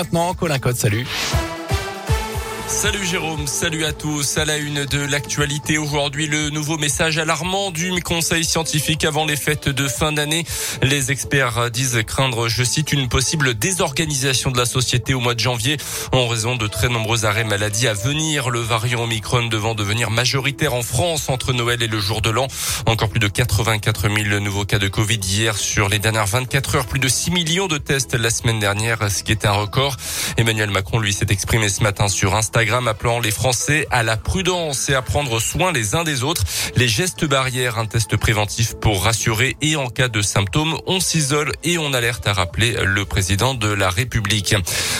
Maintenant, Colin Code, salut. Salut Jérôme, salut à tous. À la une de l'actualité aujourd'hui, le nouveau message alarmant du Conseil scientifique avant les fêtes de fin d'année. Les experts disent craindre, je cite, une possible désorganisation de la société au mois de janvier en raison de très nombreux arrêts maladie à venir. Le variant Omicron devant devenir majoritaire en France entre Noël et le jour de l'an. Encore plus de 84 000 nouveaux cas de Covid hier sur les dernières 24 heures. Plus de 6 millions de tests la semaine dernière, ce qui est un record. Emmanuel Macron, lui, s'est exprimé ce matin sur Instagram Instagram appelant les Français à la prudence et à prendre soin les uns des autres. Les gestes barrières, un test préventif pour rassurer et en cas de symptômes, on s'isole et on alerte à rappeler le président de la République.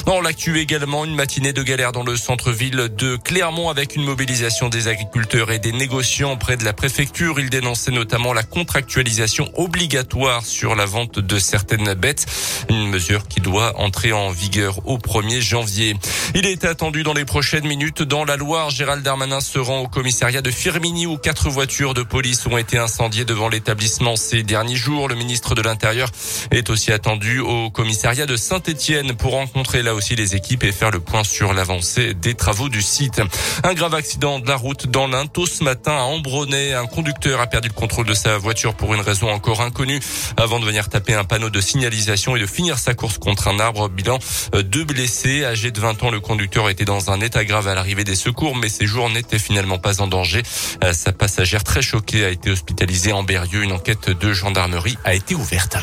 Dans l'actu également, une matinée de galère dans le centre-ville de Clermont avec une mobilisation des agriculteurs et des négociants près de la préfecture. Ils dénonçaient notamment la contractualisation obligatoire sur la vente de certaines bêtes, une mesure qui doit entrer en vigueur au 1er janvier. Il est attendu dans les prochains prochaines minutes dans la Loire. Gérald Darmanin se rend au commissariat de Firmini où quatre voitures de police ont été incendiées devant l'établissement ces derniers jours. Le ministre de l'Intérieur est aussi attendu au commissariat de Saint-Étienne pour rencontrer là aussi les équipes et faire le point sur l'avancée des travaux du site. Un grave accident de la route dans tôt ce matin à Ambronay. Un conducteur a perdu le contrôle de sa voiture pour une raison encore inconnue avant de venir taper un panneau de signalisation et de finir sa course contre un arbre. Bilan euh, deux blessés. Âgé de 20 ans, le conducteur était dans un état grave à l'arrivée des secours, mais ses jours n'étaient finalement pas en danger. Euh, sa passagère très choquée a été hospitalisée en Berrieux. Une enquête de gendarmerie a été ouverte.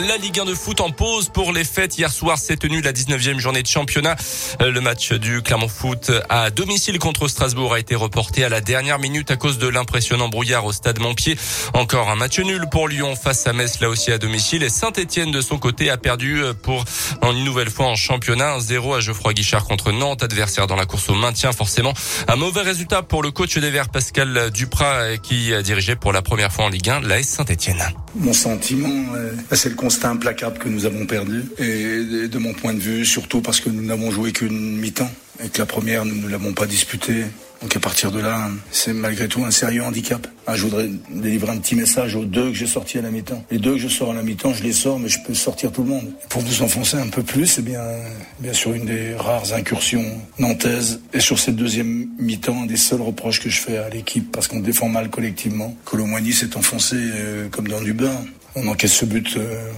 La Ligue 1 de foot en pause pour les fêtes. Hier soir s'est tenue la 19e journée de championnat. Euh, le match du Clermont Foot à domicile contre Strasbourg a été reporté à la dernière minute à cause de l'impressionnant brouillard au stade Montpied. Encore un match nul pour Lyon face à Metz, là aussi à domicile. Et Saint-Etienne de son côté a perdu euh, pour une nouvelle fois en championnat. 1-0 à Geoffroy Guichard contre Nantes, adversaire dans la course au maintien forcément. Un mauvais résultat pour le coach des Verts Pascal Duprat qui a dirigé pour la première fois en Ligue 1 l'AS Saint-Etienne. Mon sentiment, euh, c'est le constat implacable que nous avons perdu. Et de mon point de vue, surtout parce que nous n'avons joué qu'une mi-temps et que la première, nous ne l'avons pas disputée. Donc à partir de là, c'est malgré tout un sérieux handicap. Ah, je voudrais délivrer un petit message aux deux que j'ai sortis à la mi-temps. Les deux que je sors à la mi-temps, je les sors, mais je peux sortir tout le monde. Pour vous enfoncer un peu plus, c'est bien, bien sûr une des rares incursions nantaises. Et sur cette deuxième mi-temps, un des seuls reproches que je fais à l'équipe, parce qu'on défend mal collectivement, Colomboigny s'est enfoncé euh, comme dans du bain. On encaisse ce but euh,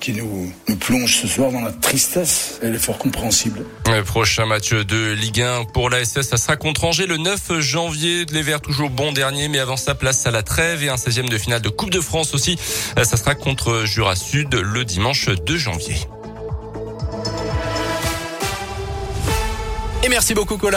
qui nous, nous, plonge ce soir dans la tristesse et l'effort compréhensible. Le prochain match de Ligue 1 pour la ça sera contre Angers le 9 janvier. Les Verts toujours bon dernier, mais avant sa place à la trêve et un 16e de finale de Coupe de France aussi. Euh, ça sera contre Jura Sud le dimanche 2 janvier. Et merci beaucoup Colin.